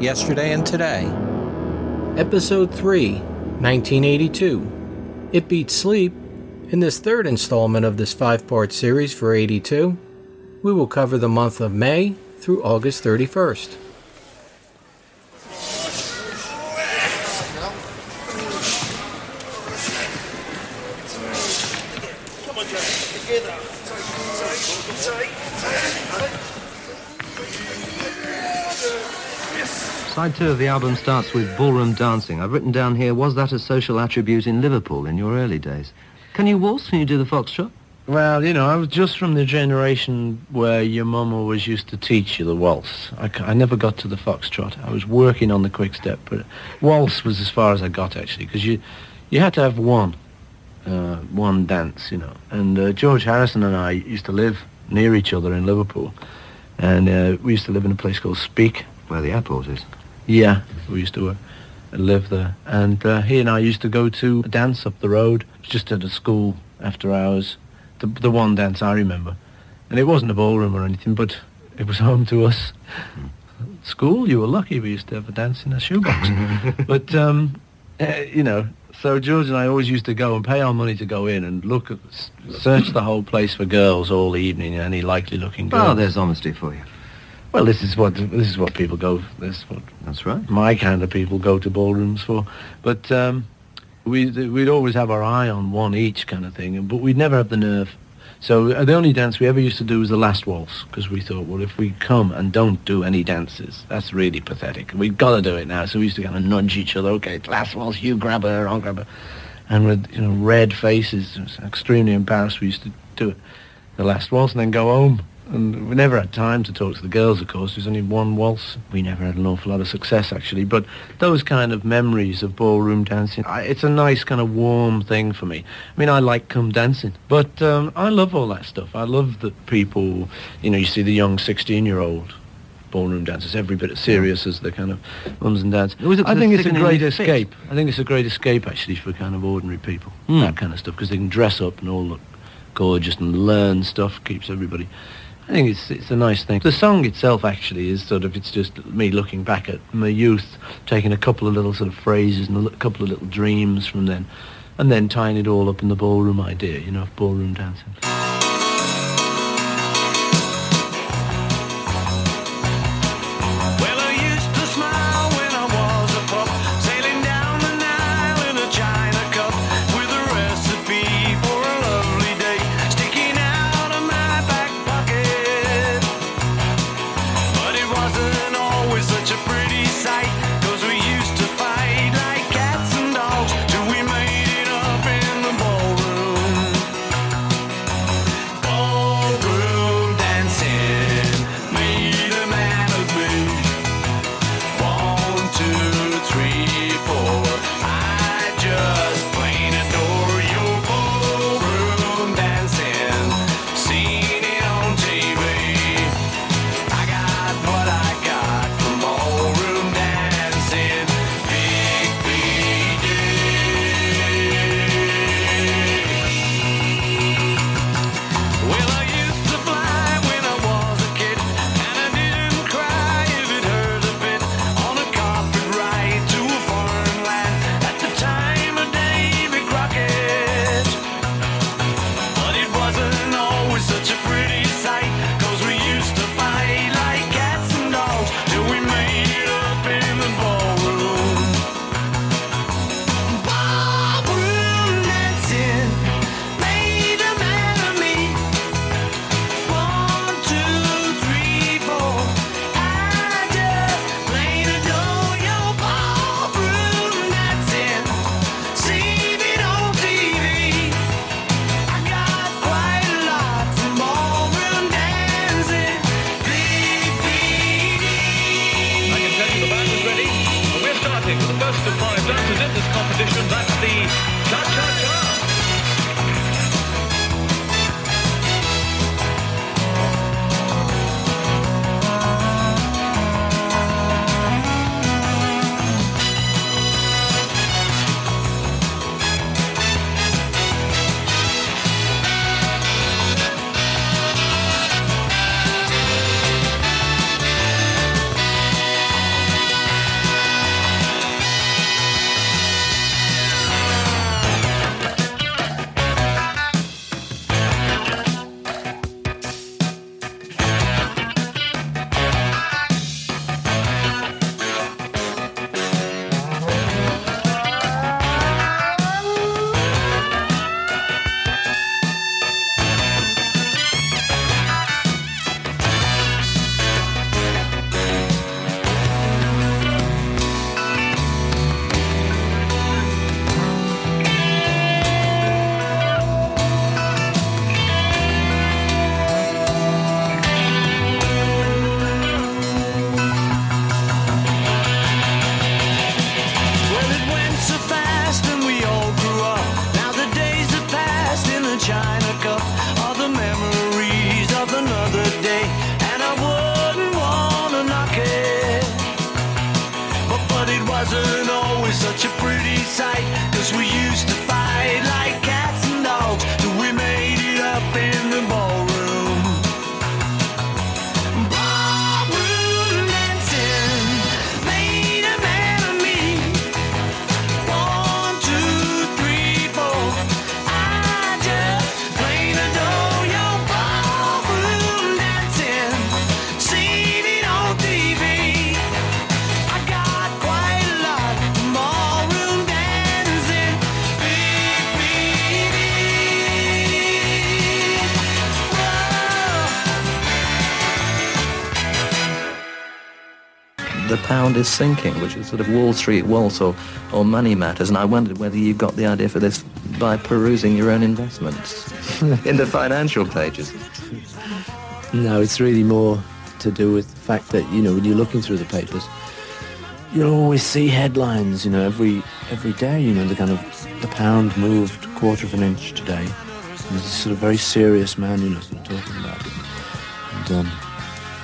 Yesterday and Today. Episode 3, 1982. It Beats Sleep. In this third installment of this five part series for 82, we will cover the month of May through August 31st. Side two of the album starts with ballroom dancing. I've written down here, was that a social attribute in Liverpool in your early days? Can you waltz when you do the foxtrot? Well, you know, I was just from the generation where your mum always used to teach you the waltz. I never got to the foxtrot. I was working on the quick step, but waltz was as far as I got actually, because you you had to have one uh, one dance, you know. And uh, George Harrison and I used to live near each other in Liverpool, and uh, we used to live in a place called Speke. Where the airport is. Yeah, we used to uh, live there. And uh, he and I used to go to a dance up the road, just at a school after hours. The, the one dance I remember. And it wasn't a ballroom or anything, but it was home to us. School, you were lucky. We used to have a dance in a shoebox. but, um, uh, you know, so George and I always used to go and pay our money to go in and look at, search the whole place for girls all evening, any likely looking girls. Oh, there's honesty for you. Well, this is what this is what people go. This is what That's right. my kind of people go to ballrooms for. But um, we we'd always have our eye on one each kind of thing, but we'd never have the nerve. So uh, the only dance we ever used to do was the last waltz because we thought, well, if we come and don't do any dances, that's really pathetic. We've got to do it now. So we used to kind of nudge each other. Okay, it's last waltz, you grab her, I'll grab her, and with you know red faces, extremely embarrassed. We used to do it the last waltz and then go home. And we never had time to talk to the girls, of course. There's only one waltz. We never had an awful lot of success, actually. But those kind of memories of ballroom dancing, I, it's a nice kind of warm thing for me. I mean, I like come dancing. But um, I love all that stuff. I love that people, you know, you see the young 16-year-old ballroom dancers every bit as serious as the kind of mums and dads. I think it's a great escape. I think it's a great escape, actually, for kind of ordinary people. Hmm. That kind of stuff, because they can dress up and all look gorgeous and learn stuff, keeps everybody. I think it's it's a nice thing. The song itself actually is sort of it's just me looking back at my youth, taking a couple of little sort of phrases and a couple of little dreams from then, and then tying it all up in the ballroom idea, you know, of ballroom dancing. The pound is sinking, which is sort of Wall Street waltz or, or money matters, and I wondered whether you got the idea for this by perusing your own investments in the financial pages. No, it's really more to do with the fact that, you know, when you're looking through the papers, you'll always see headlines, you know, every every day, you know, the kind of the pound moved a quarter of an inch today. And there's a sort of very serious man, you know, talking about it. And um,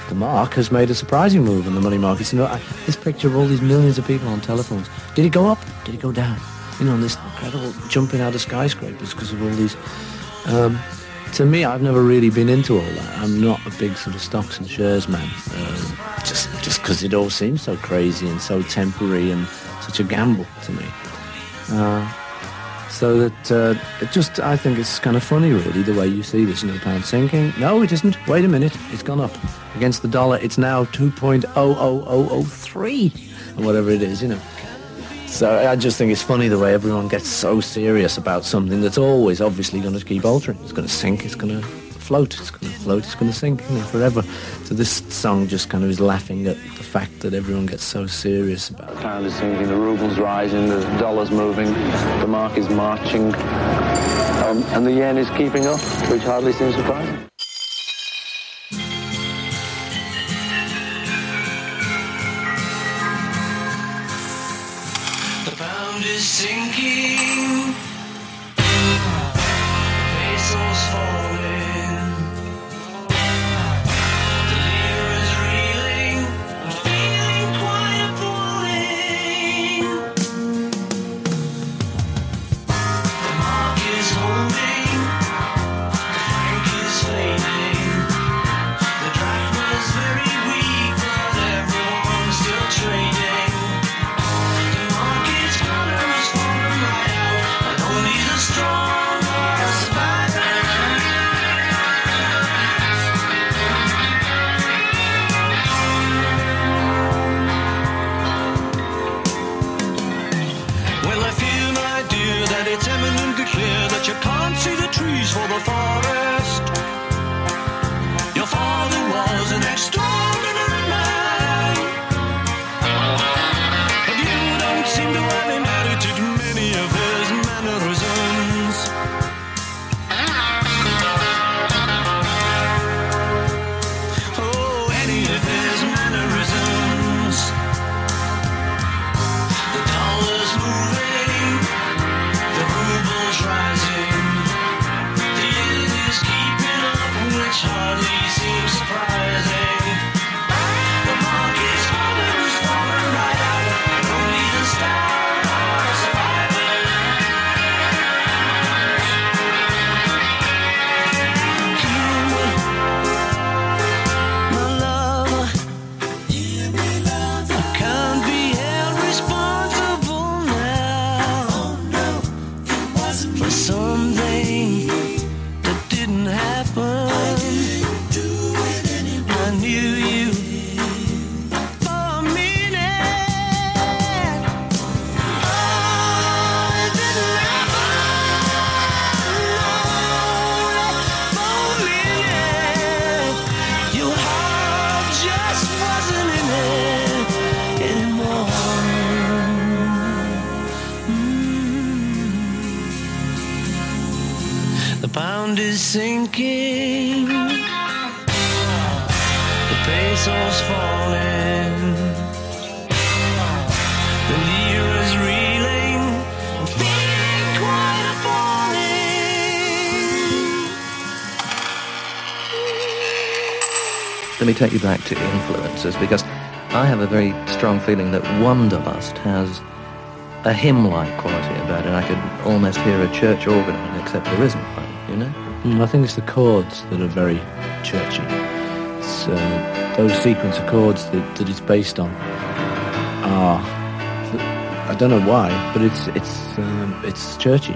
the mark has made a surprising move in the money markets. You know, this picture of all these millions of people on telephones. Did it go up? Did it go down? You know, this incredible jumping out of skyscrapers because of all these um, to me, I've never really been into all that. I'm not a big sort of stocks and shares man, uh, just just because it all seems so crazy and so temporary and such a gamble to me. Uh, so that uh, it just, I think it's kind of funny, really, the way you see this. You know, pound sinking. No, it isn't. Wait a minute, it's gone up against the dollar. It's now 2.00003 or whatever it is. You know. So I just think it's funny the way everyone gets so serious about something that's always obviously going to keep altering. It's going to sink, it's going to float, it's going to float, it's going to sink you know, forever. So this song just kind of is laughing at fact that everyone gets so serious about The pound is sinking, the ruble's rising, the dollar's moving, the mark is marching, um, and the yen is keeping up, which hardly seems surprising. For the forest. Take you back to influences because I have a very strong feeling that Wanderlust has a hymn-like quality about it. I could almost hear a church organ on it, except there isn't one, you know? Mm, I think it's the chords that are very churchy. It's uh, those sequence of chords that, that it's based on are I don't know why, but it's it's um, it's churchy.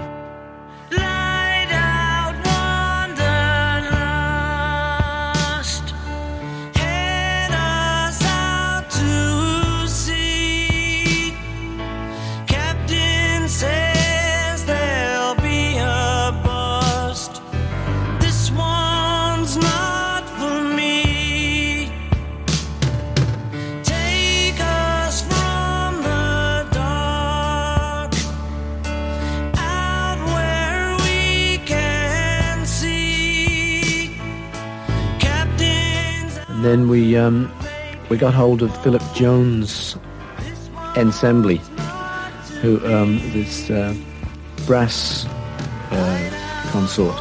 We um, we got hold of Philip Jones Ensemble, who um, this uh, brass uh, consort,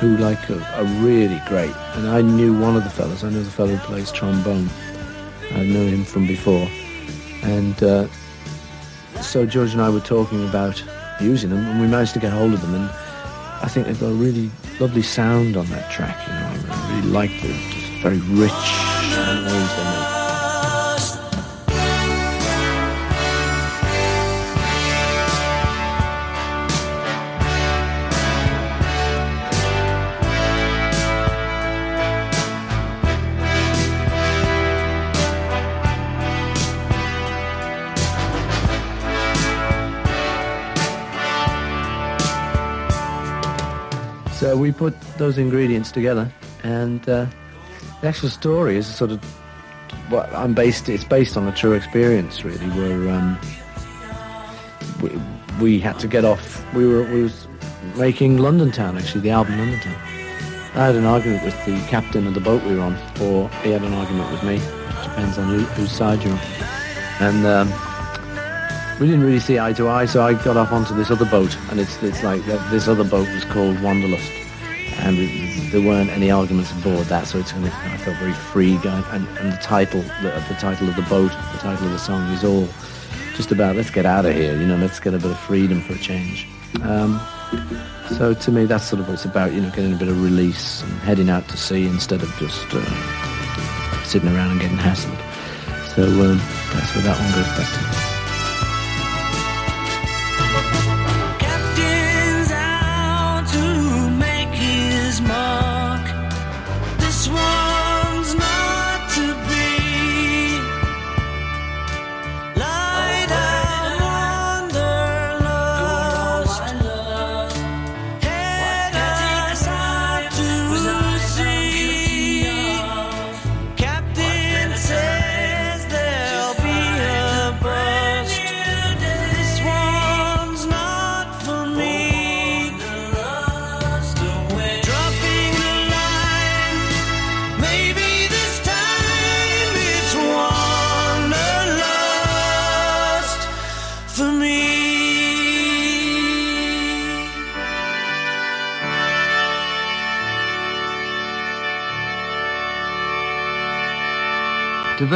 who like are, really great. And I knew one of the fellas. I know the fellow who plays trombone. I know him from before, and uh, so George and I were talking about using them, and we managed to get hold of them. And I think they've got a really lovely sound on that track. You know, I really like it. just very rich So we put those ingredients together, and uh, the actual story is sort of what I'm based. It's based on a true experience, really, where um, we, we had to get off. We were we was making London Town, actually, the album London Town. I had an argument with the captain of the boat we were on, or he had an argument with me. Depends on who, whose side you're on. And um, we didn't really see eye to eye, so I got off onto this other boat, and it's it's like this other boat was called Wanderlust, and there weren't any arguments aboard that, so it's kind of I felt very free and, and the title, the, the title of the boat, the title of the song is all just about let's get out of here, you know, let's get a bit of freedom for a change. Um, so to me, that's sort of what it's about, you know, getting a bit of release and heading out to sea instead of just uh, sitting around and getting hassled. So um, that's where that one goes back to.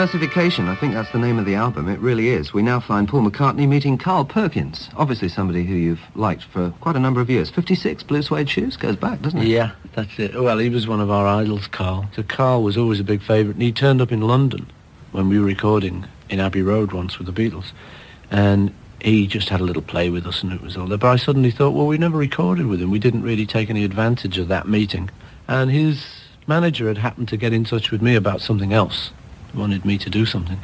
Diversification, I think that's the name of the album. It really is. We now find Paul McCartney meeting Carl Perkins, obviously somebody who you've liked for quite a number of years. 56, Blue Suede Shoes, goes back, doesn't it? Yeah, that's it. Well, he was one of our idols, Carl. So Carl was always a big favourite. And he turned up in London when we were recording in Abbey Road once with the Beatles. And he just had a little play with us and it was all there. But I suddenly thought, well, we never recorded with him. We didn't really take any advantage of that meeting. And his manager had happened to get in touch with me about something else. Wanted me to do something.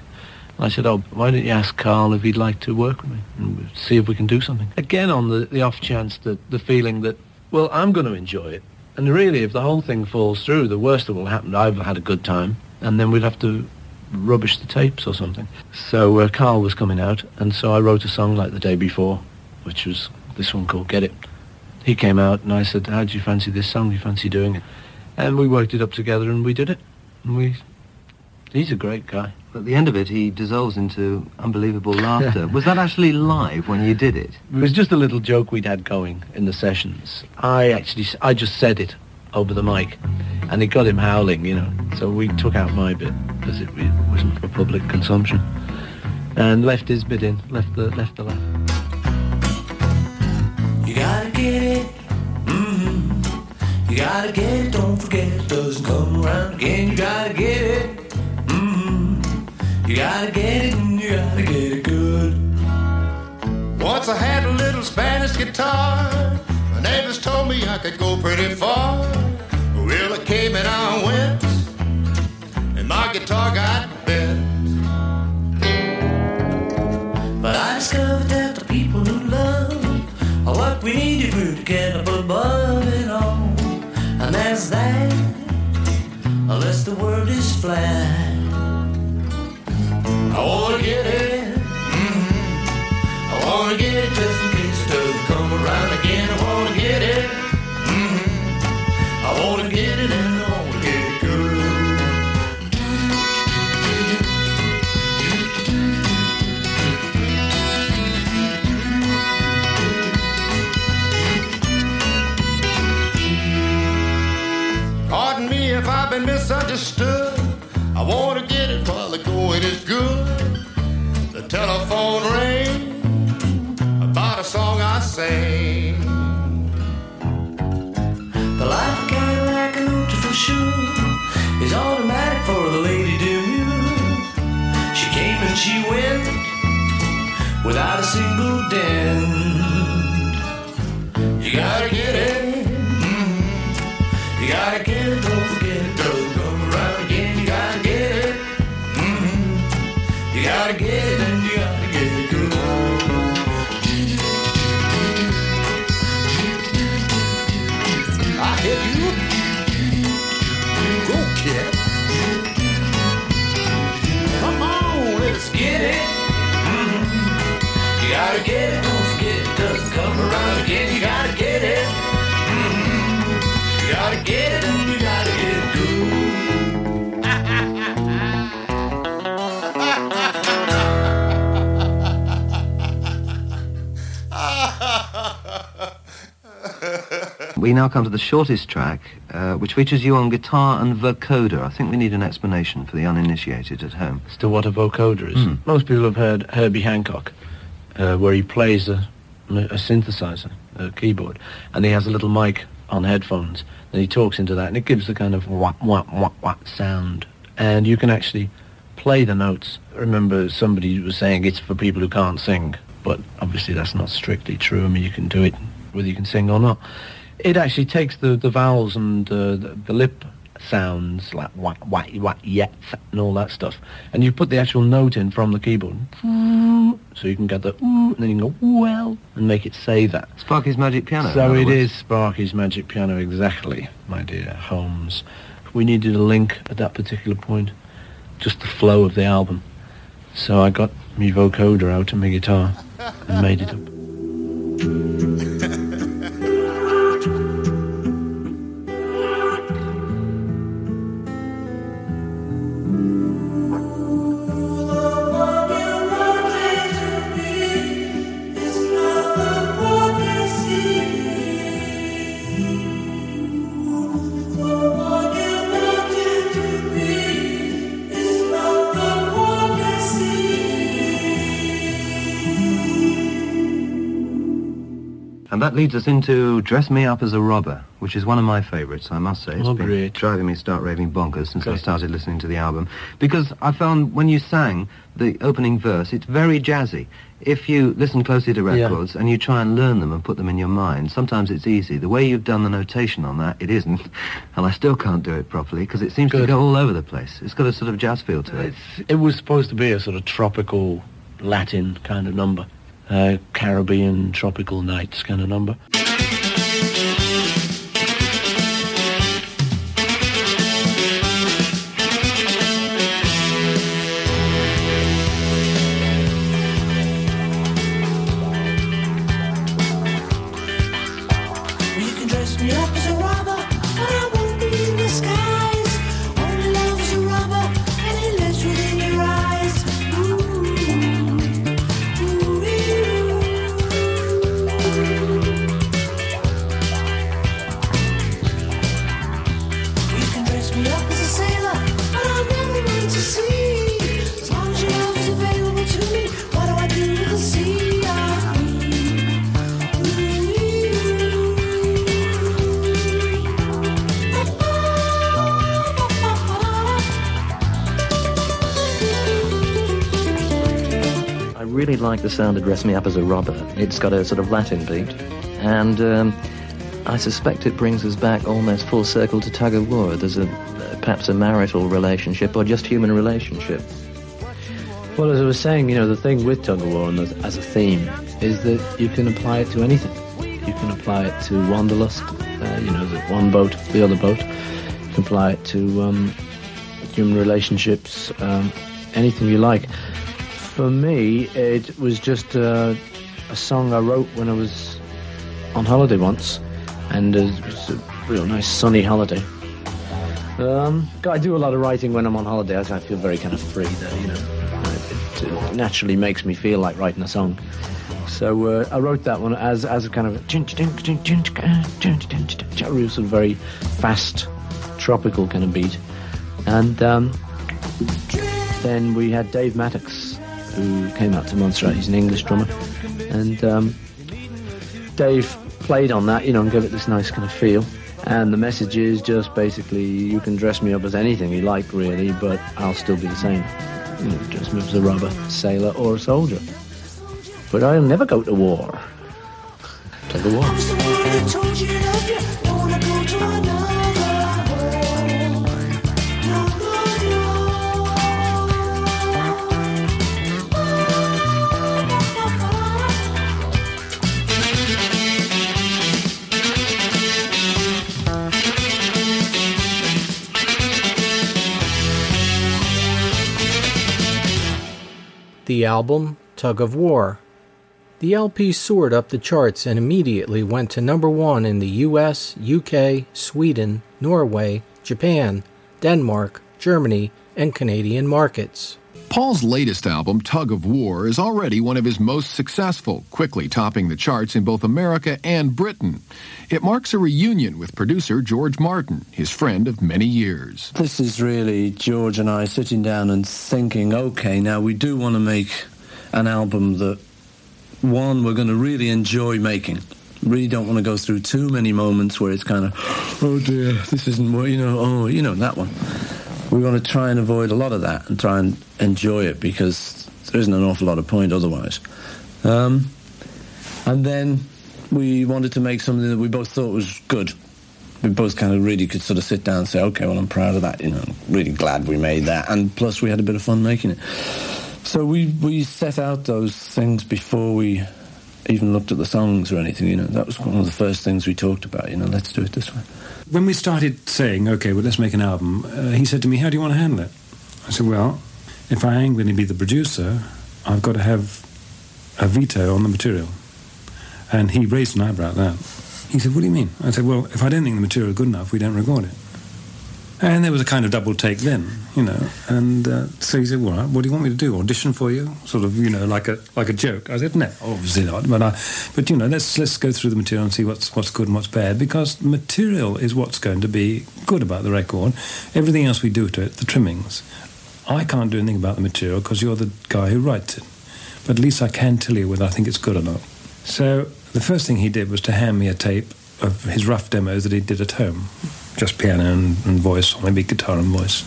And I said, oh, why don't you ask Carl if he'd like to work with me and see if we can do something. Again, on the, the off chance that the feeling that, well, I'm going to enjoy it. And really, if the whole thing falls through, the worst that will happen, I've had a good time, and then we'd have to rubbish the tapes or something. So uh, Carl was coming out, and so I wrote a song like the day before, which was this one called Get It. he came out and I said, how do you fancy this song? Do you fancy doing it? And we worked it up together and we did it. And we, he's a great guy. At the end of it, he dissolves into unbelievable laughter. Was that actually live when you did it? It was just a little joke we'd had going in the sessions. I actually, s- I just said it over the mic, and it got him howling, you know. So we took out my bit because it, it wasn't for public consumption, and left his bit in, left the left the laugh. You gotta get it. Mm-hmm. You gotta get it. Don't forget it doesn't come around again. You gotta get it. You gotta get it and you gotta get it good. Once I had a little Spanish guitar. My neighbors told me I could go pretty far. Well, I came and I went, and my guitar got bent. But I discovered that the people who love are what we need to get up above it all. And that's that, unless the world is flat. Wanna get it. Sang. The life of Cadillac and Ultra for sure is automatic for the lady demure. She came and she went without a single dent. You gotta get it. mhm. You gotta get it. Don't forget it. Doesn't come around again. You gotta get it. mhm. You gotta get it gotta get it, don't forget it doesn't come around again. You gotta get it. Mhm. You gotta get it you gotta get it good. We now come to the shortest track, uh, which features you on guitar and vocoder. I think we need an explanation for the uninitiated at home. as to what a vocoder is. Hmm. Most people have heard Herbie Hancock, uh, where he plays a, a synthesizer, a keyboard, and he has a little mic on headphones, and he talks into that, and it gives the kind of wah wah wah wah sound, and you can actually play the notes. I remember somebody was saying it's for people who can't sing, but obviously that's not strictly true. I mean, you can do it whether you can sing or not. It actually takes the, the vowels and uh, the, the lip sounds like wah, wah, wah, yet and all that stuff. And you put the actual note in from the keyboard. Mm. So you can get the mm, and then you can go well and make it say that. Sparky's Magic Piano. So other it words. is Sparky's Magic Piano exactly, my dear Holmes. We needed a link at that particular point, just the flow of the album. So I got my vocoder out and my guitar and made it up. that leads us into Dress Me Up as a Robber, which is one of my favourites, I must say. It's Oh, been great. driving me start raving bonkers since I started listening to the album. Because I found when you sang the opening verse, it's very jazzy. If you listen closely to Yeah. records and you try and learn them and put them in your mind, sometimes it's easy. The way you've done the notation on that, it isn't. And I still can't do it properly because it seems to go all over the place. It's got a sort of jazz feel to it. It's, it was supposed to be a sort of tropical Latin kind of number, Uh, Caribbean tropical nights kind of number. The sound of Dress Me Up as a Robber. It's got a sort of Latin beat, and um, I suspect it brings us back almost full circle to Tug of War. There's a perhaps a marital relationship or just human relationship. Well, as I was saying, you know, the thing with tug of war and as, a theme is that you can apply it to anything. You can apply it to wanderlust, uh, you know, the one boat, the other boat. You can apply it to um, human relationships, um, anything you like. For me, it was just uh, a song I wrote when I was on holiday once, and it was a real nice sunny holiday. Um, I do a lot of writing when I'm on holiday. I feel very kind of free there, you know. It, it naturally makes me feel like writing a song. So uh, I wrote that one as as a kind of a real sort of very fast, tropical kind of beat. And um, then we had Dave Mattacks, who came out to Montserrat. He's an English drummer, and um, Dave played on that, you know, and gave it this nice kind of feel. And the message is just basically, you can dress me up as anything you like, really, but I'll still be the same. You know, dress me up as a robber, sailor, or a soldier. But I'll never go to war. Tug of war. The album Tug of War. The LP soared up the charts and immediately went to number one in the US, UK, Sweden, Norway, Japan, Denmark, Germany, and Canadian markets. Paul's latest album, Tug of War, is already one of his most successful, quickly topping the charts in both America and Britain. It marks a reunion with producer George Martin, his friend of many years. This is really George and I sitting down and thinking, okay, now we do want to make an album that, one, we're going to really enjoy making. Really don't want to go through too many moments where it's kind of, oh dear, this isn't what, you know, oh, you know, that one. We want to try and avoid a lot of that and try and enjoy it because there isn't an awful lot of point otherwise. Um, and then we wanted to make something that we both thought was good. We both kind of really could sort of sit down and say, okay, well, I'm proud of that, you know, really glad we made that. And plus, we had a bit of fun making it. So we, we set out those things before we even looked at the songs or anything, you know. That was one of the first things we talked about, you know, let's do it this way. When we started saying, okay, well, let's make an album, uh, he said to me, how do you want to handle it? I said, well, if I am going to be the producer, I've got to have a veto on the material. And he raised an eyebrow at that. He said, what do you mean? I said, well, if I don't think the material is good enough, we don't record it. And there was a kind of double take then, you know. And uh, so he said, "Well, what do you want me to do? Audition for you? Sort of, you know, like a like a joke." I said, "No, obviously not." But I, but you know, let's let's go through the material and see what's what's good and what's bad because material is what's going to be good about the record. Everything else we do to it, the trimmings, I can't do anything about the material because you're the guy who writes it. But at least I can tell you whether I think it's good or not. So the first thing he did was to hand me a tape of his rough demos that he did at home just piano and, and voice, or maybe guitar and voice.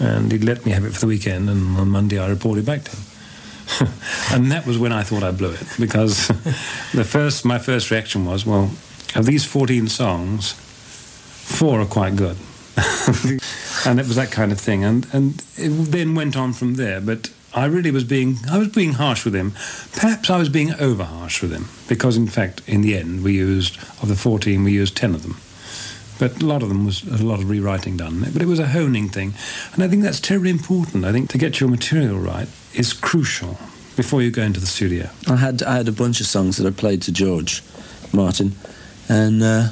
And he'd let me have it for the weekend, and on Monday I reported back to him. and that was when I thought I blew it, because the first, my first reaction was, well, of these 14 songs, four are quite good. and it was that kind of thing. And, and it then went on from there, but I really was being, I was being harsh with him. Perhaps I was being over harsh with him, because in fact, in the end, we used, of the 14, we used 10 of them. But a lot of them was a lot of rewriting done. But it was a honing thing. And I think that's terribly important. I think to get your material right is crucial before you go into the studio. I had I had a bunch of songs that I played to George Martin, and uh,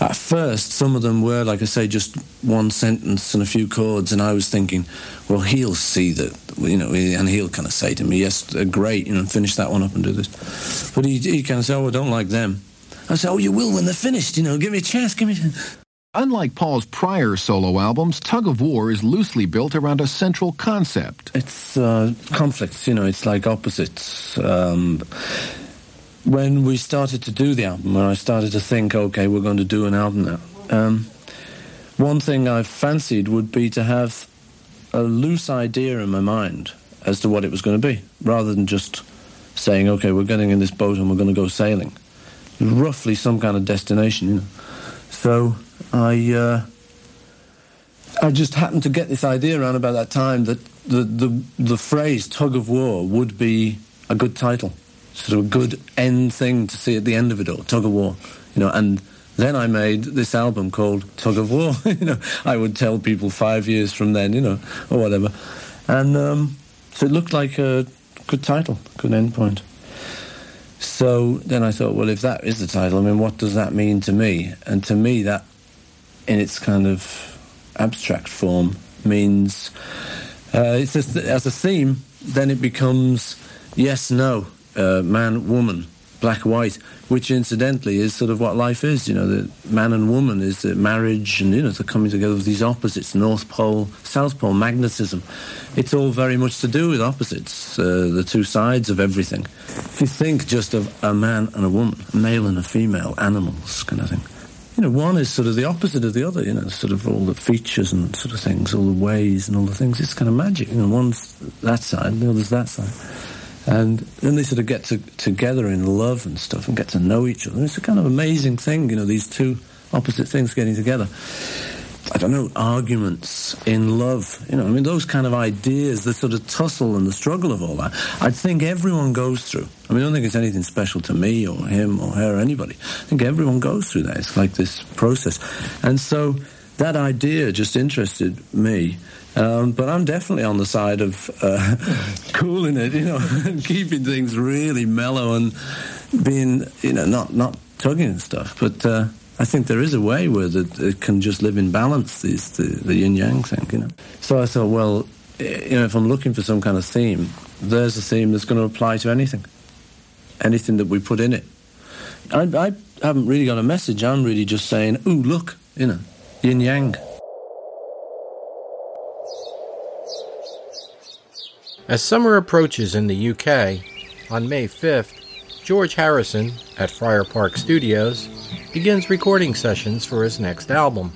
at first some of them were, like I say, just one sentence and a few chords, and I was thinking, well, he'll see that, you know, and he'll kind of say to me, yes, great, you know, finish that one up and do this. But he, he kind of said, oh, I don't like them. I said, oh, you will when they're finished, you know, give me a chance, give me a chance. Unlike Paul's prior solo albums, Tug of War is loosely built around a central concept. It's uh, conflicts, you know, it's like opposites. Um, when we started to do the album, when I started to think, okay, we're going to do an album now, um, one thing I fancied would be to have a loose idea in my mind as to what it was going to be, rather than just saying, okay, we're getting in this boat and we're going to go sailing. Roughly some kind of destination, you know. So I, uh, I just happened to get this idea around about that time that the, the, the phrase tug of war would be a good title, sort of a good end thing to see at the end of it all, tug of war, you know, and then I made this album called Tug of War. you know, I would tell people five years from then, you know, or whatever. And um, so it looked like a good title, good end point. So then I thought, well, if that is the title, I mean, what does that mean to me? And to me, that, in its kind of abstract form, means uh, it's just, as a theme, then it becomes yes, no, uh, man, woman, black, white, which incidentally is sort of what life is. You know, the man and woman is the marriage, and you know, the coming together of these opposites: North Pole, South Pole, magnetism. It's all very much to do with opposites, uh, the two sides of everything. If you think just of a man and a woman, a male and a female, animals, kind of thing. You know, one is sort of the opposite of the other. You know, sort of all the features and sort of things, all the ways and all the things. It's kind of magic. You know, one's that side, the other's that side. And then they sort of get to, together in love and stuff and get to know each other. It's a kind of amazing thing, you know, these two opposite things getting together. I don't know, arguments in love, you know, I mean, those kind of ideas, the sort of tussle and the struggle of all that, I think everyone goes through. I mean, I don't think it's anything special to me or him or her or anybody. I think everyone goes through that. It's like this process. And so that idea just interested me. Um, but I'm definitely on the side of uh, cooling it, you know, and keeping things really mellow and being, you know, not not tugging and stuff. But uh, I think there is a way where it can just live in balance. These the, the yin yang thing, you know. So I thought, well, you know, if I'm looking for some kind of theme, there's a theme that's going to apply to anything, anything that we put in it. I, I haven't really got a message. I'm really just saying, ooh, look, you know, yin yang. As summer approaches in the UK, on May 5th, George Harrison, at Friar Park Studios, begins recording sessions for his next album.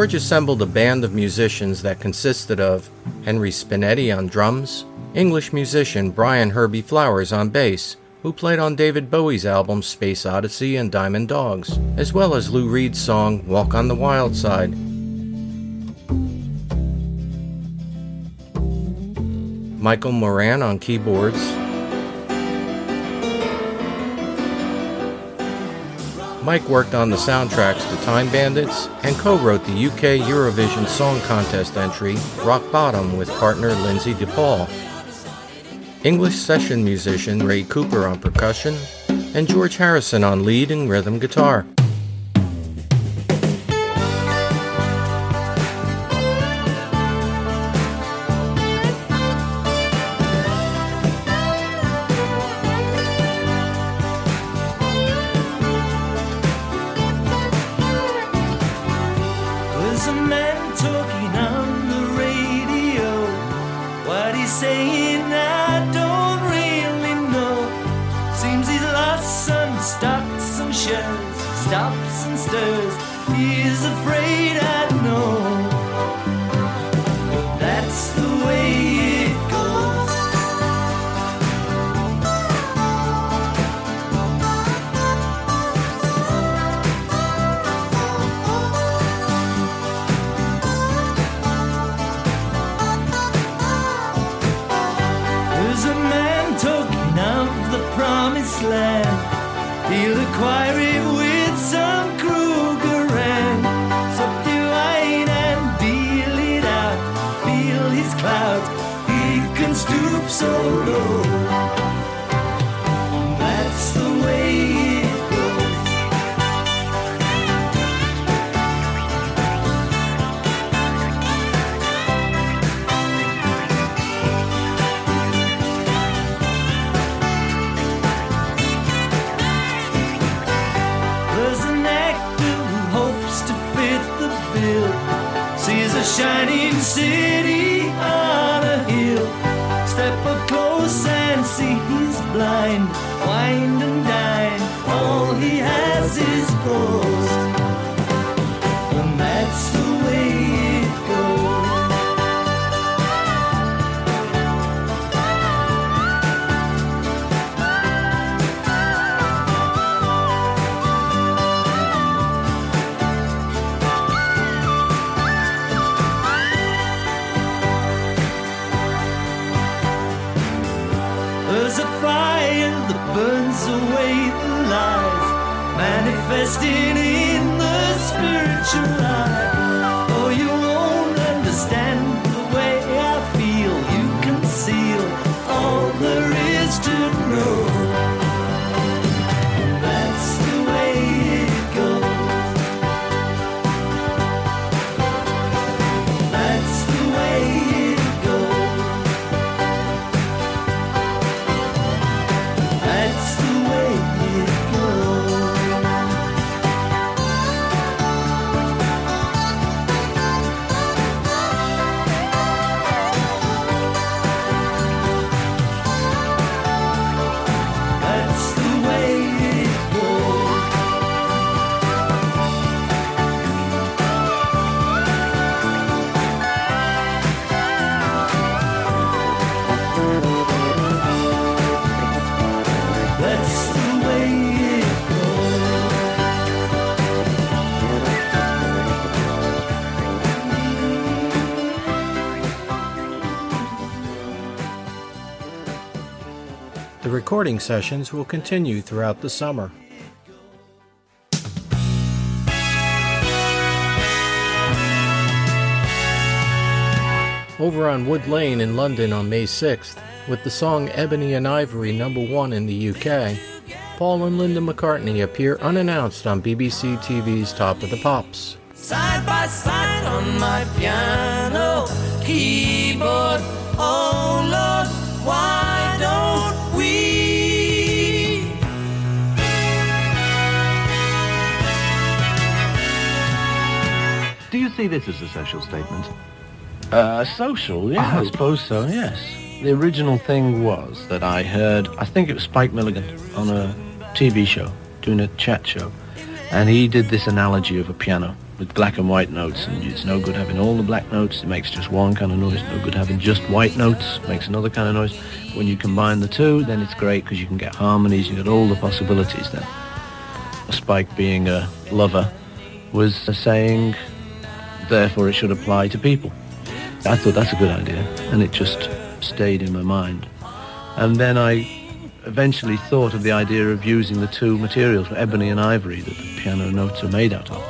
George assembled a band of musicians that consisted of Henry Spinetti on drums, English musician Brian Herbie Flowers on bass, who played on David Bowie's albums Space Oddity and Diamond Dogs, as well as Lou Reed's song Walk on the Wild Side. Michael Moran on keyboards, Mike worked on the soundtracks to Time Bandits and co-wrote the UK Eurovision Song Contest entry Rock Bottom with partner Lynsey de Paul. English session musician Ray Cooper on percussion, and George Harrison on lead and rhythm guitar. Recording sessions will continue throughout the summer. Over on Wood Lane in London on May 6th, with the song Ebony and Ivory number one in the UK, Paul and Linda McCartney appear unannounced on BBC TV's Top of the Pops. Side by side on my piano keyboard. Oh Lord, why see this as a social statement? Uh, social, yeah, I suppose so, yes. The original thing was that I heard, I think it was Spike Milligan on a TV show, doing a chat show, and he did this analogy of a piano with black and white notes, and it's no good having all the black notes, it makes just one kind of noise, no good having just white notes, makes another kind of noise. When you combine the two, then it's great because you can get harmonies, you get all the possibilities then. Spike being a lover was saying, therefore it should apply to people. I thought that's a good idea, and it just stayed in my mind. And then I eventually thought of the idea of using the two materials, ebony and ivory, that the piano notes are made out of.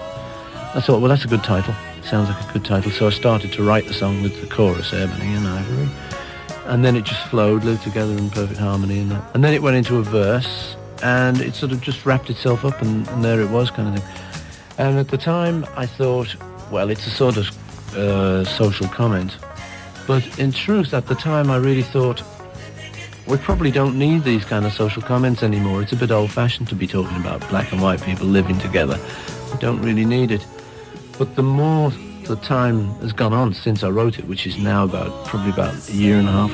I thought, well, that's a good title. Sounds like a good title. So I started to write the song with the chorus, ebony and ivory. And then it just flowed, lived together in perfect harmony. And, that. and then it went into a verse, and it sort of just wrapped itself up, and, and there it was, kind of thing. And at the time, I thought, well, it's a sort of uh, social comment. But in truth, at the time, I really thought, we probably don't need these kind of social comments anymore. It's a bit old-fashioned to be talking about black and white people living together. We don't really need it. But the more the time has gone on since I wrote it, which is now about probably about a year and a half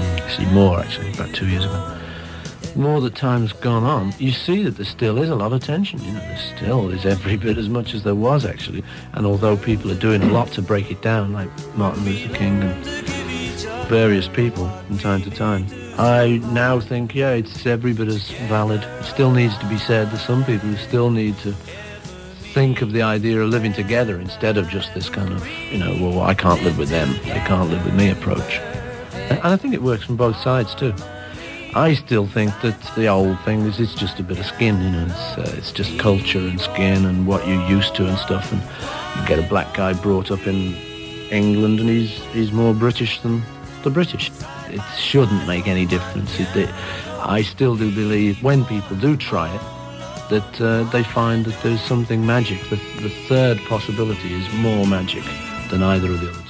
actually more actually, about two years ago. More that time's gone on, you see that there still is a lot of tension. You know, there still is every bit as much as there was actually. And although people are doing a lot to break it down, like Martin Luther King and various people from time to time, I now think, yeah, it's every bit as valid. It still needs to be said. There's some people who still need to think of the idea of living together instead of just this kind of, you know, well, I can't live with them, they can't live with me approach. And I think it works from both sides too. I still think that the old thing is it's just a bit of skin, you know, it's, uh, it's just culture and skin and what you're used to and stuff. And you get a black guy brought up in England and he's, he's more British than the British. It shouldn't make any difference. It, it, I still do believe when people do try it, that uh, they find that there's something magic. The, the third possibility is more magic than either of the others.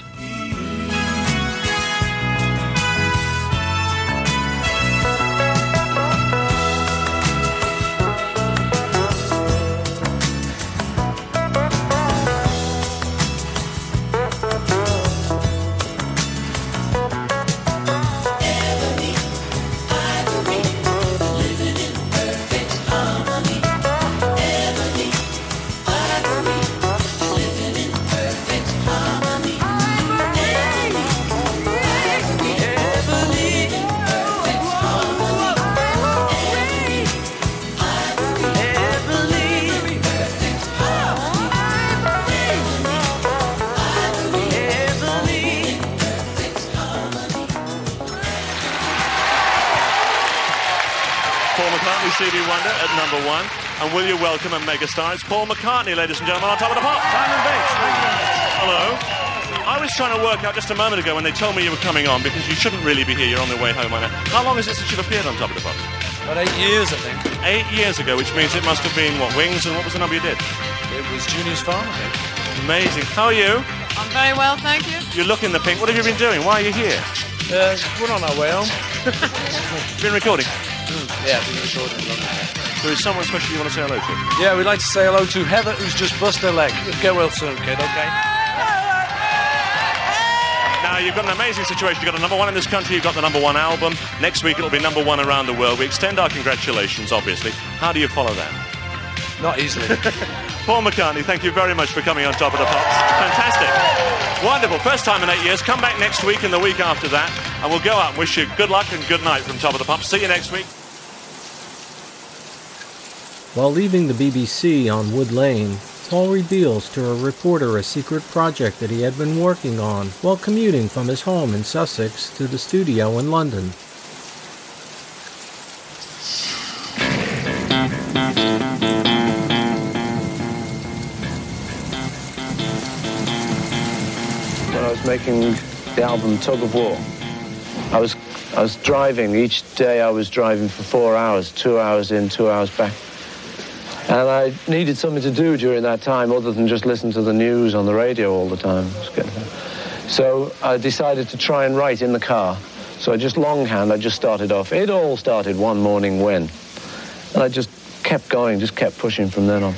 Welcome a? It's Paul McCartney, ladies and gentlemen, on top of the pop. Simon Bates, thank you very much. Hello. I was trying to work out just a moment ago when they told me you were coming on because you shouldn't really be here. You're on the way home. I know. How long is it since you've appeared on Top of the Pops? About eight years, I think. Eight years ago, which means it must have been, what, Wings? And what was the number you did? It was Junior's Farm, I think. Amazing. How are you? I'm very well, thank you. You look in the pink. What have you been doing? Why are you here? Uh, we're on our way home. been recording? Yeah, been recording. There is someone special you want to say hello to? Yeah, we'd like to say hello to Heather, who's just bust her leg. Get well soon, kid, okay? Now, you've got an amazing situation. You've got a number one in this country. You've got the number one album. Next week, it'll be number one around the world. We extend our congratulations, obviously. How do you follow that? Not easily. Paul McCartney, thank you very much for coming on Top of the Pops. Fantastic. Wonderful. First time in eight years. Come back next week and the week after that. And we'll go out and wish you good luck and good night from Top of the Pops. See you next week. While leaving the BBC on Wood Lane, Paul reveals to a reporter a secret project that he had been working on while commuting from his home in Sussex to the studio in London. when I was making the album Tug of War. I was I was driving each day. I was driving for four hours, two hours in, two hours back, and I needed something to do during that time other than just listen to the news on the radio all the time. So I decided to try and write in the car. So I just longhand. I just started off. It all started one morning when, and I just kept going, just kept pushing from then on.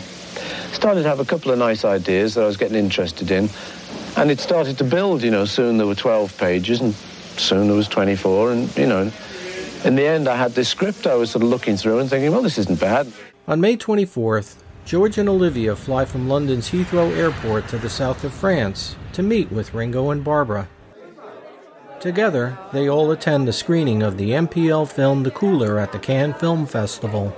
Started to have a couple of nice ideas that I was getting interested in, and it started to build, you know, soon there were 12 pages and soon there was 24 and, you know, in the end I had this script I was sort of looking through and thinking, well, this isn't bad. On May 24th, George and Olivia fly from London's Heathrow Airport to the south of France to meet with Ringo and Barbara. Together, they all attend the screening of the MPL film The Cooler at the Cannes Film Festival.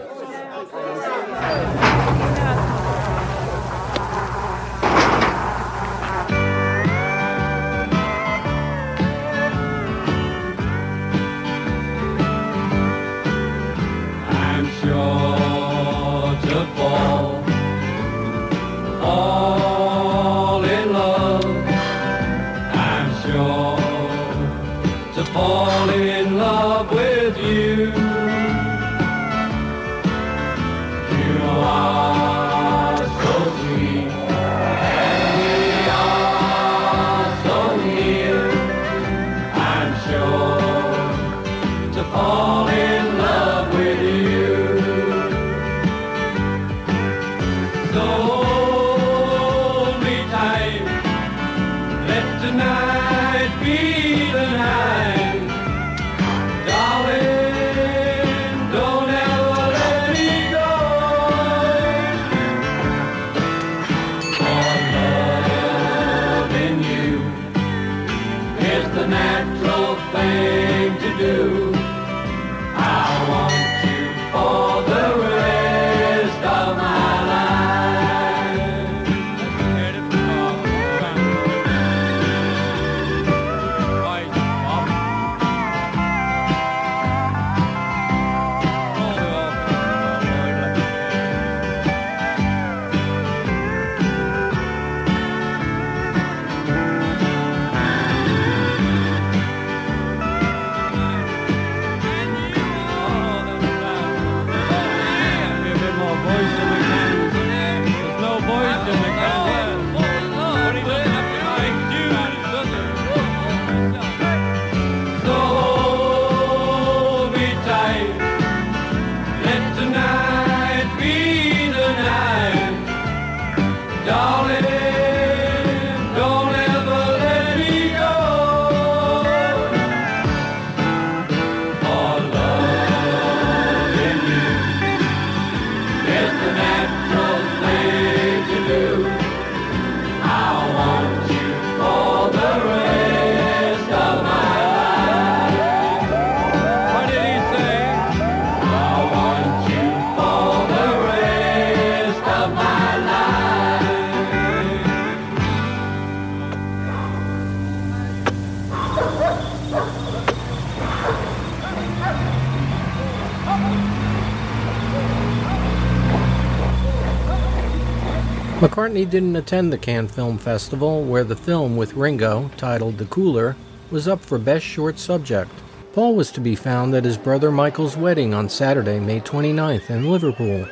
McCartney didn't attend the Cannes Film Festival, where the film with Ringo, titled The Cooler, was up for Best Short Subject. Paul was to be found at his brother Michael's wedding on Saturday, May 29th in Liverpool.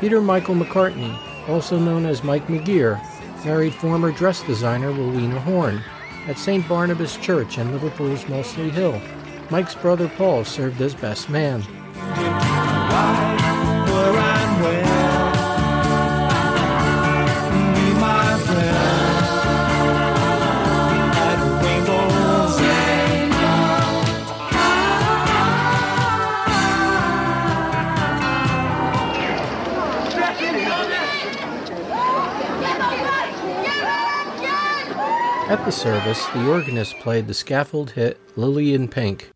Peter Michael McCartney, also known as Mike McGear, married former dress designer Rowena Horn at St. Barnabas Church in Liverpool's Mossley Hill. Mike's brother Paul served as best man. At the service, the organist played the scaffold hit Lily in Pink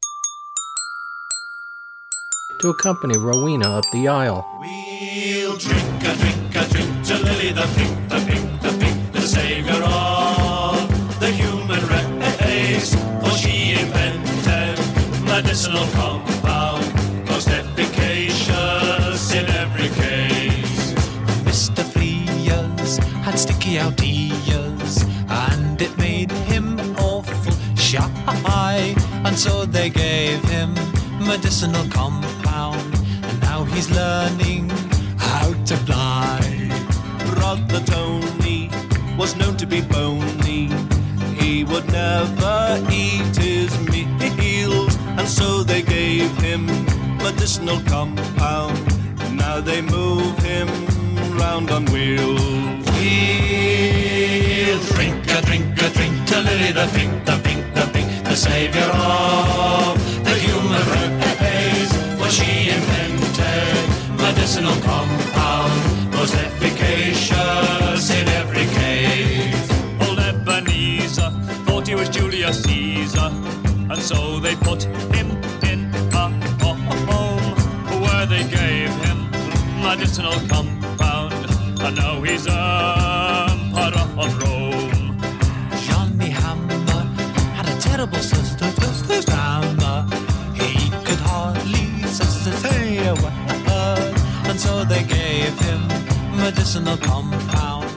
to accompany Rowena up the aisle. We'll drink a drink a drink to Lily the pink, the pink, the pink, the savior of the human race. For she invented medicinal compound, most efficacious in every case. Mr. Frears had sticky out ears, and it made him awful shy. And so they gave him medicinal compound, and now he's learning how to fly. Brother Tony was known to be bony. He would never eat his meals, and so they gave him medicinal compound. Now they move him round on wheels. Lily the pink, the pink, the pink, the savior of the human race. For she invented medicinal compound, most efficacious in every case. Old Ebenezer thought he was Julius Caesar, and so they put him in a home where they gave him medicinal compound, and now he's emperor medicinal compound.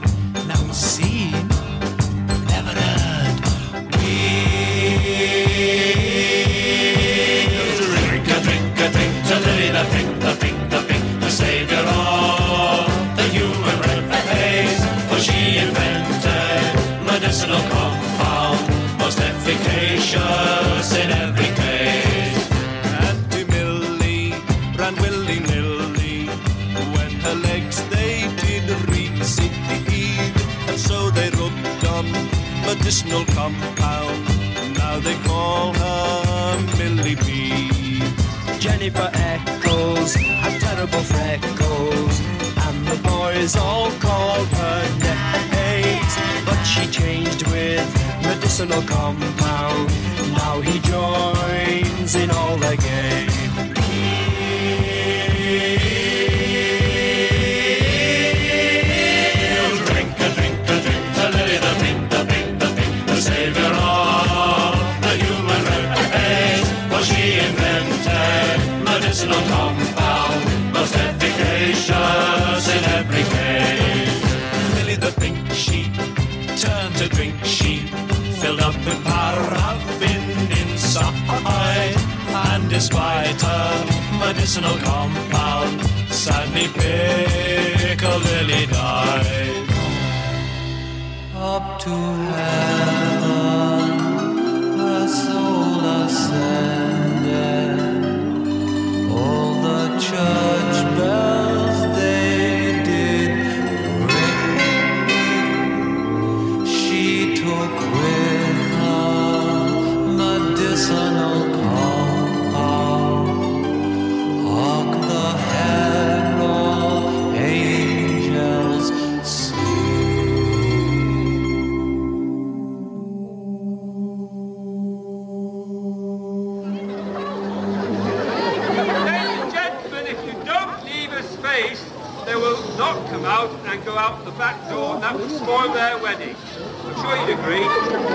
Medicinal compound. Now he joins in all the game. Medicinal compound, sadly Piccadilly died. up to heaven,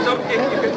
So if you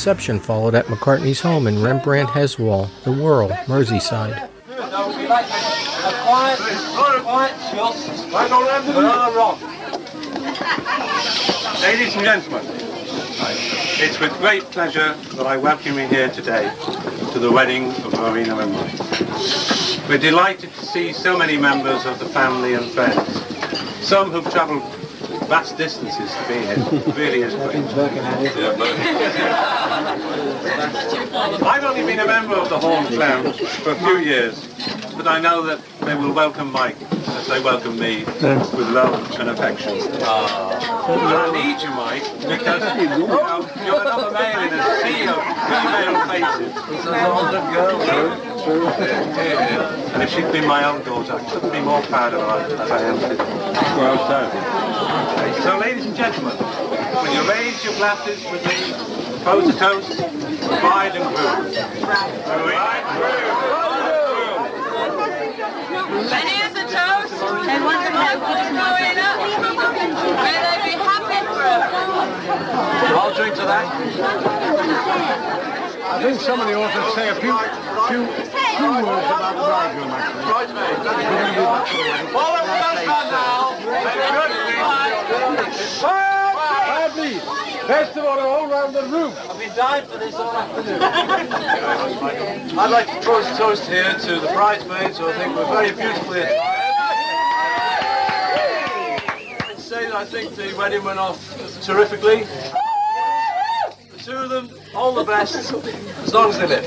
reception followed at McCartney's home in Rembrandt Heswall, The Wirral, Merseyside. Ladies and gentlemen, it's with great pleasure that I welcome you here today to the wedding of Marina and mine. We're delighted to see so many members of the family and friends. Some who've travelled vast distances to be here. Really is great. I've only been a member of the Horn Clown for a few years, but I know that they will welcome Mike as they welcome me with love and affection. Ah. I need you, Mike, because you know, you're another male in a sea of female faces. This is all the girls. And if she'd been my own daughter, I couldn't be more proud of her as I am today. Well done. So, ladies and gentlemen, will you raise your glasses with me, toast to toast, bride and groom. Many of the toast and want the couple growing up. May they be happy forever. I'll drink to that. I think somebody ought to say a few, few, few words about the bridegroom, actually. All of us now. Fire, please. First of all, all round the room. I've been dying for this all afternoon. I'd like to toast toast here to the bridesmaids who I think were very beautifully attired. And say that I think the wedding went off terrifically. The two of them, all the best, as long as they live.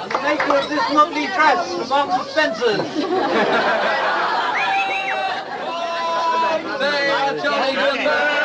And the maker of this lovely dress from Marks and Spencer's. They are jolly good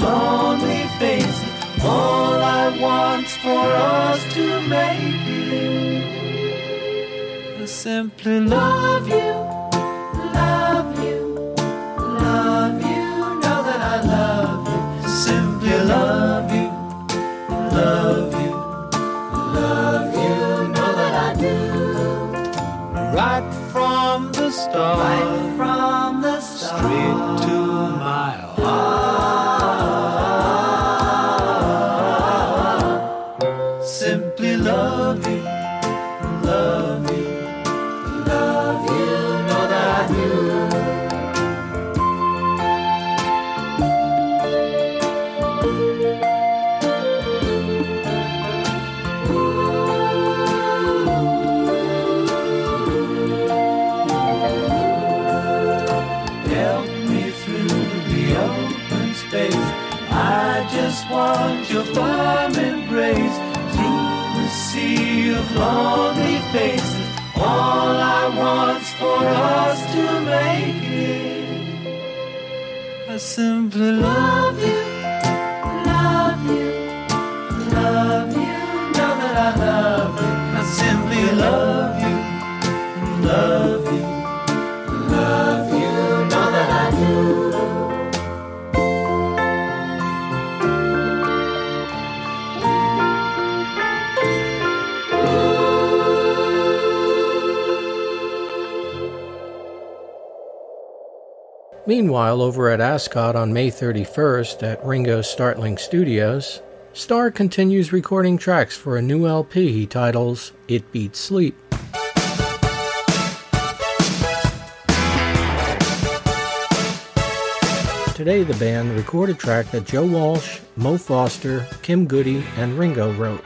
lonely faces. All I want's for us to make it. I simply love you, Simply love Meanwhile, over at Ascot on May 31st at Ringo's Startling Studios, Starr continues recording tracks for a new LP he titles It Beats Sleep. Today, the band recorded a track that Joe Walsh, Mo Foster, Kim Goody, and Ringo wrote.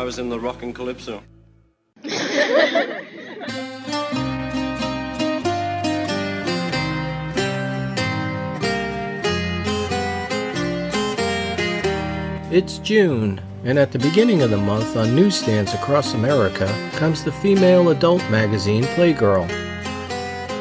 I was in the rock and calypso. It's June, and at the beginning of the month on newsstands across America comes the female adult magazine Playgirl.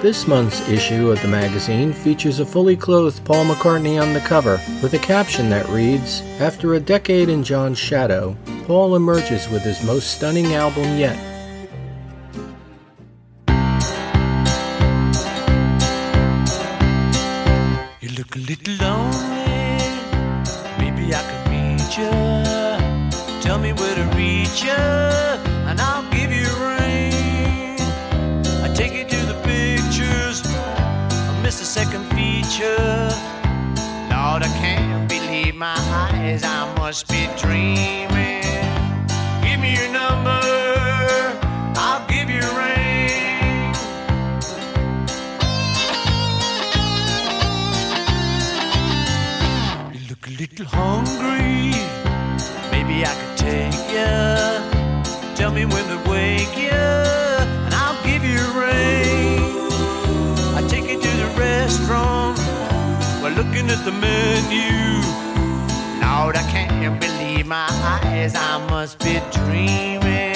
This month's issue of the magazine features a fully clothed Paul McCartney on the cover with a caption that reads After a decade in John's shadow, Paul emerges with his most stunning album yet. a little lonely. Maybe I reach you. Tell me where to reach you, and I'll give you. I take you to the pictures. I miss the second feature. Lord, I can't believe my eyes. I must be dreaming. Little hungry. Maybe I could take you. Tell me when to wake you, and I'll give you rain. I take you to the restaurant. We're looking at the menu. Lord, I can't believe my eyes. I must be dreaming.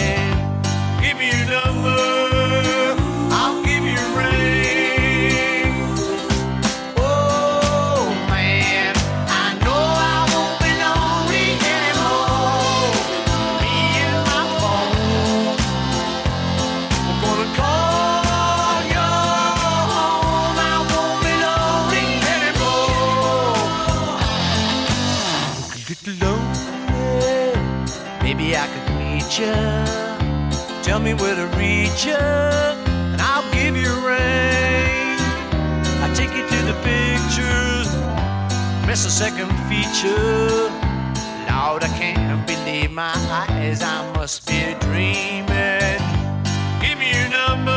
Tell me where to reach you, and I'll give you rain. I take you to the pictures, miss a second feature. Lord, I can't believe my eyes. I must be dreaming. Give me your number.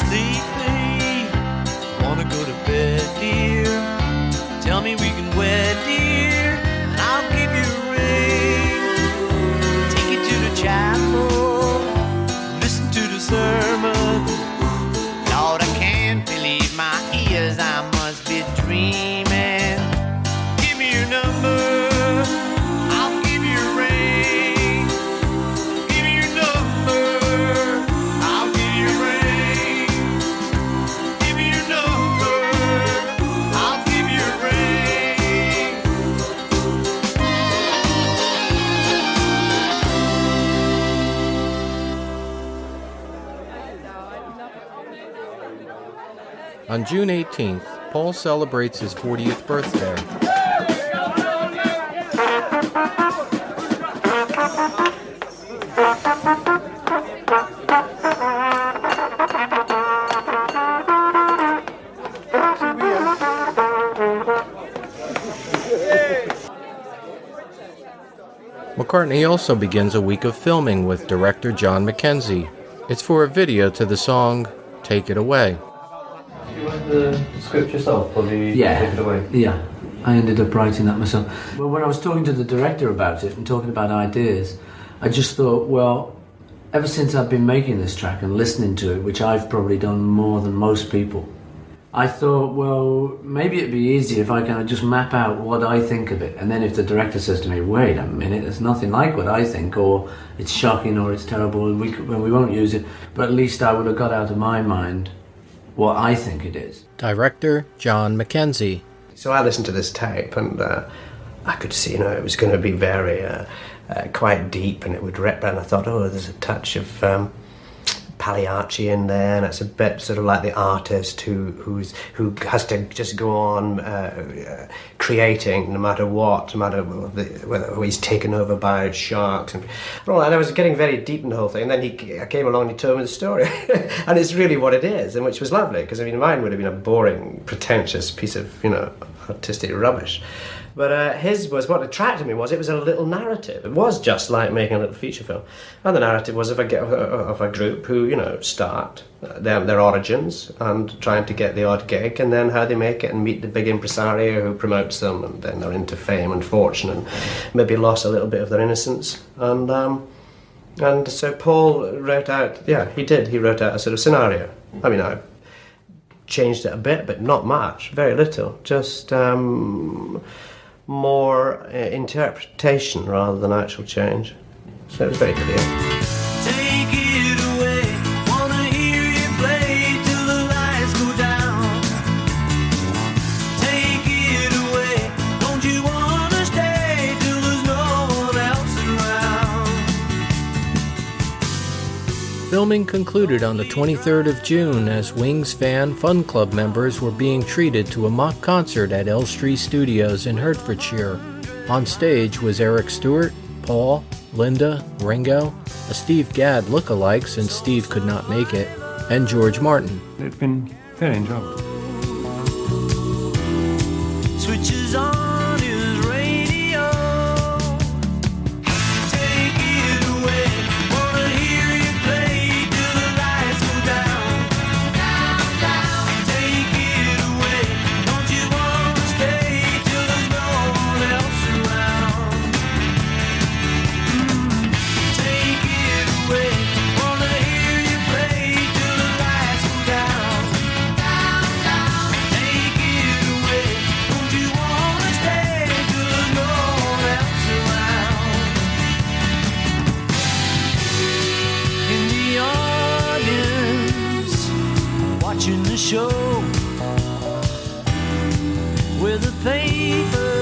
Look On June 18th, Paul celebrates his 40th birthday. McCartney also begins a week of filming with director John Mackenzie. It's for a video to the song Take It Away. You the script yourself, or the Yeah. take it away? Yeah, I ended up writing that myself. Well, when I was talking to the director about it and talking about ideas, I just thought, well, ever since I've been making this track and listening to it, which I've probably done more than most people, I thought, well, maybe it'd be easier if I kind of just map out what I think of it. And then if the director says to me, wait a minute, it's nothing like what I think, or it's shocking, or it's terrible, and we, we won't use it, but at least I would have got out of my mind what I think it is. Director John Mackenzie. So I listened to this tape and uh, I could see, you know, it was going to be very, uh, uh, quite deep and it would rip. And I thought, oh, there's a touch of um, Pagliacci in there, and it's a bit sort of like the artist who who's who has to just go on uh, creating no matter what, no matter whether, he's taken over by sharks and all that. And I was getting very deep in the whole thing. And then he I came along and he told me the story, and it's really what it is, and which was lovely because I mean mine would have been a boring, pretentious piece of you know artistic rubbish. But uh, his was what attracted me was it was a little narrative. It was just like making a little feature film, and the narrative was of a of a group who you know start uh, their their origins and trying to get the odd gig, and then how they make it and meet the big impresario who promotes them, and then they're into fame and fortune, and maybe lost a little bit of their innocence. And um, And so Paul wrote out, yeah, he did. He wrote out a sort of scenario. I mean, I changed it a bit, but not much, very little. Just um, more uh, interpretation rather than actual change. So it was very clear. Filming concluded on the 23rd of June as Wings Fan Fun Club members were being treated to a mock concert at Elstree Studios in Hertfordshire. On stage was Eric Stewart, Paul, Linda, Ringo, a Steve Gadd look-alike since Steve could not make it, and George Martin. It's been very enjoyable. Switches show. With a paper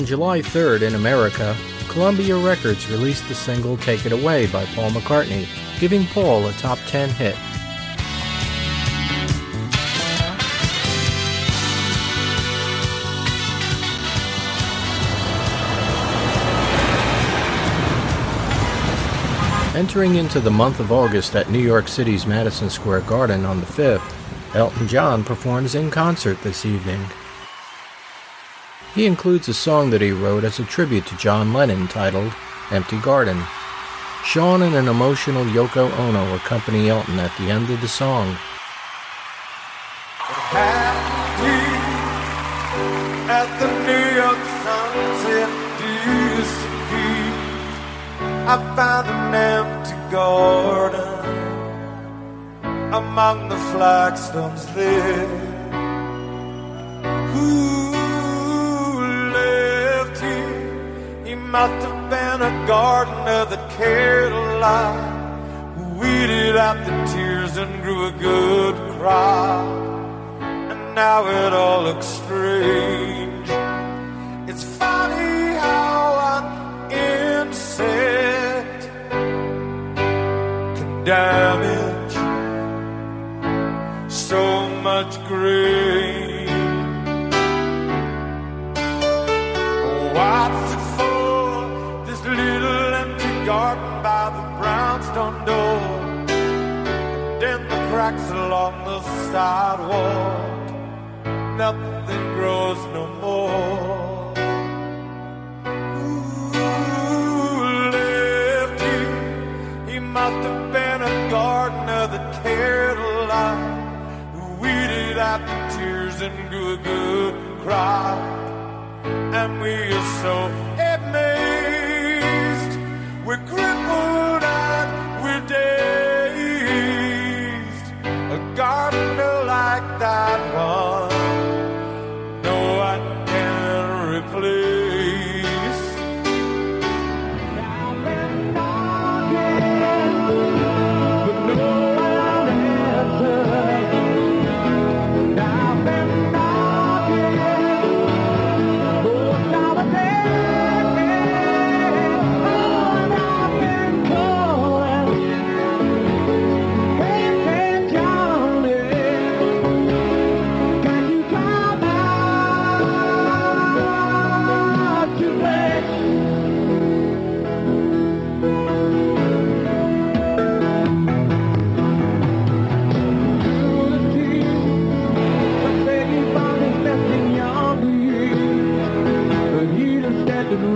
On July 3rd in America, Columbia Records released the single Take It Away by Paul McCartney, giving Paul a top 10 hit. Entering into the month of August at New York City's Madison Square Garden on the 5th, Elton John performs in concert this evening. He includes a song that he wrote as a tribute to John Lennon titled Empty Garden. Sean and an emotional Yoko Ono accompany Elton at the end of the song. I found an empty garden among the flagstones there. Who must have been a gardener that cared a lot, weeded out the tears and grew a good crop and now it all looks strange. It's funny how an insect can damage so much grain. Brownstone door. And in the cracks along the sidewalk, nothing grows no more. Who left you? He must have been a gardener that cared a lot, who weeded out the tears and grew a good crop. And we are so amazed, we're crippled And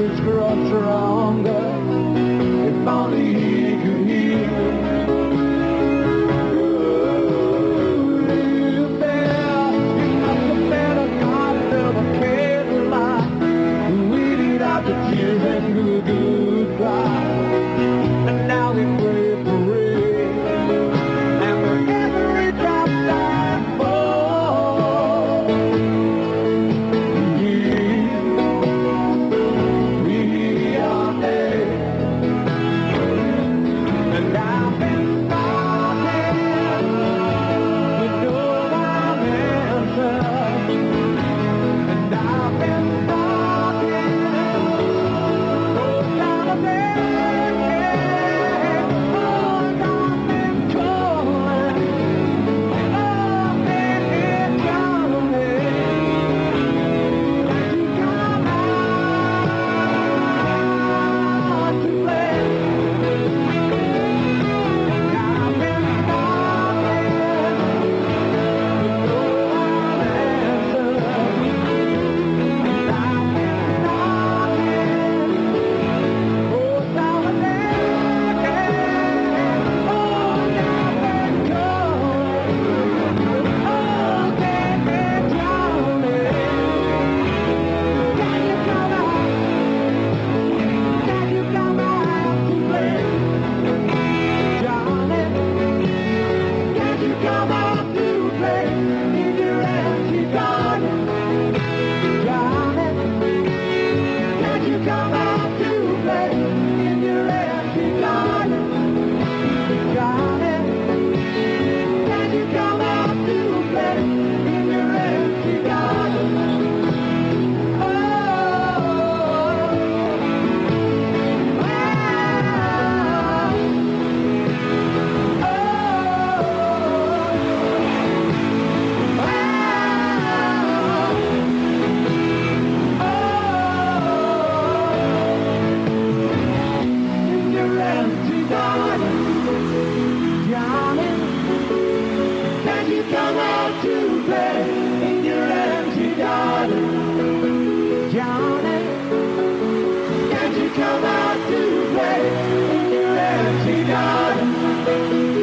garden, Johnny?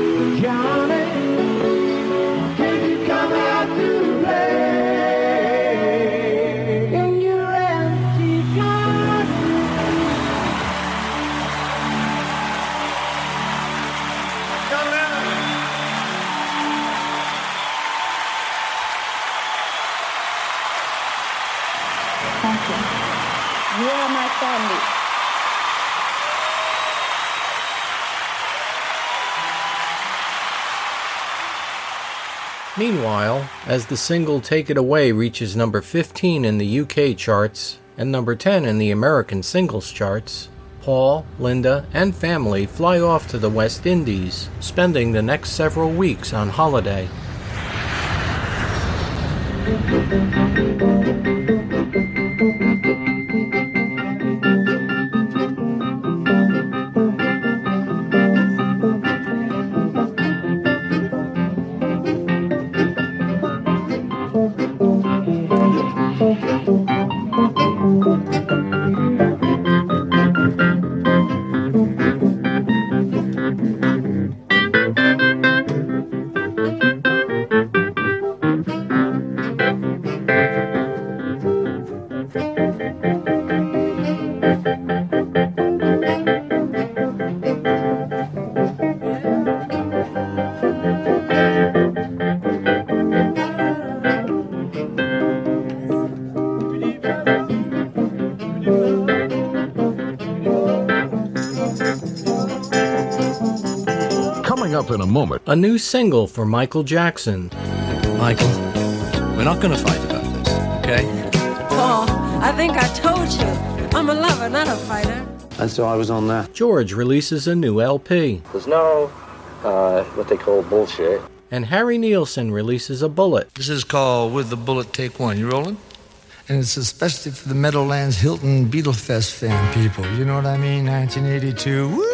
As the single Take It Away reaches number 15 in the UK charts and number 10 in the American singles charts, Paul, Linda, and family fly off to the West Indies, spending the next several weeks on holiday. New single for Michael Jackson. Michael, we're not going to fight about this, okay? Paul, I think I told you. I'm a lover, not a fighter. And so I was on that. George releases a new LP. There's no uh, what they call bullshit. And Harry Nilsson releases a bullet. This is called With the Bullet Take One. You rolling? And it's especially for the Meadowlands Hilton Beatlefest fan people. You know what I mean? 1982. Woo!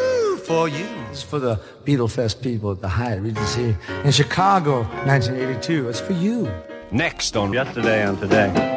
For you. It's for the Beatlefest people at the Hyatt Regency in Chicago, 1982. It's for you. Next on Yesterday and Today.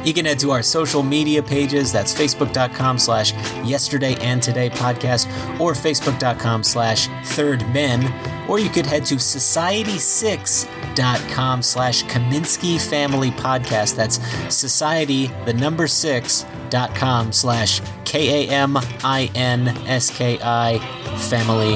You can head to our social media pages. That's facebook.com slash yesterday and today podcast or facebook.com slash third men. Or you could head to society6.com slash Kaminsky Family Podcast. That's society, the number six, dot com slash K A M I N S K I Family